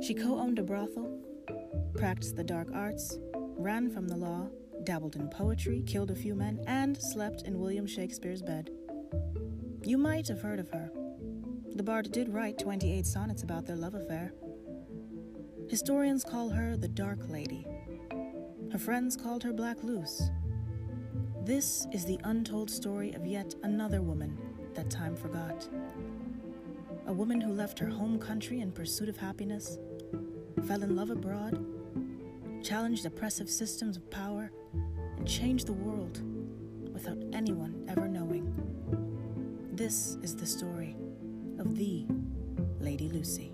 She co owned a brothel, practiced the dark arts, ran from the law, dabbled in poetry, killed a few men, and slept in William Shakespeare's bed. You might have heard of her. The bard did write 28 sonnets about their love affair. Historians call her the Dark Lady. Her friends called her Black Luce. This is the untold story of yet another woman that time forgot. A woman who left her home country in pursuit of happiness, fell in love abroad, challenged oppressive systems of power, and changed the world without anyone ever knowing. This is the story of the Lady Lucy.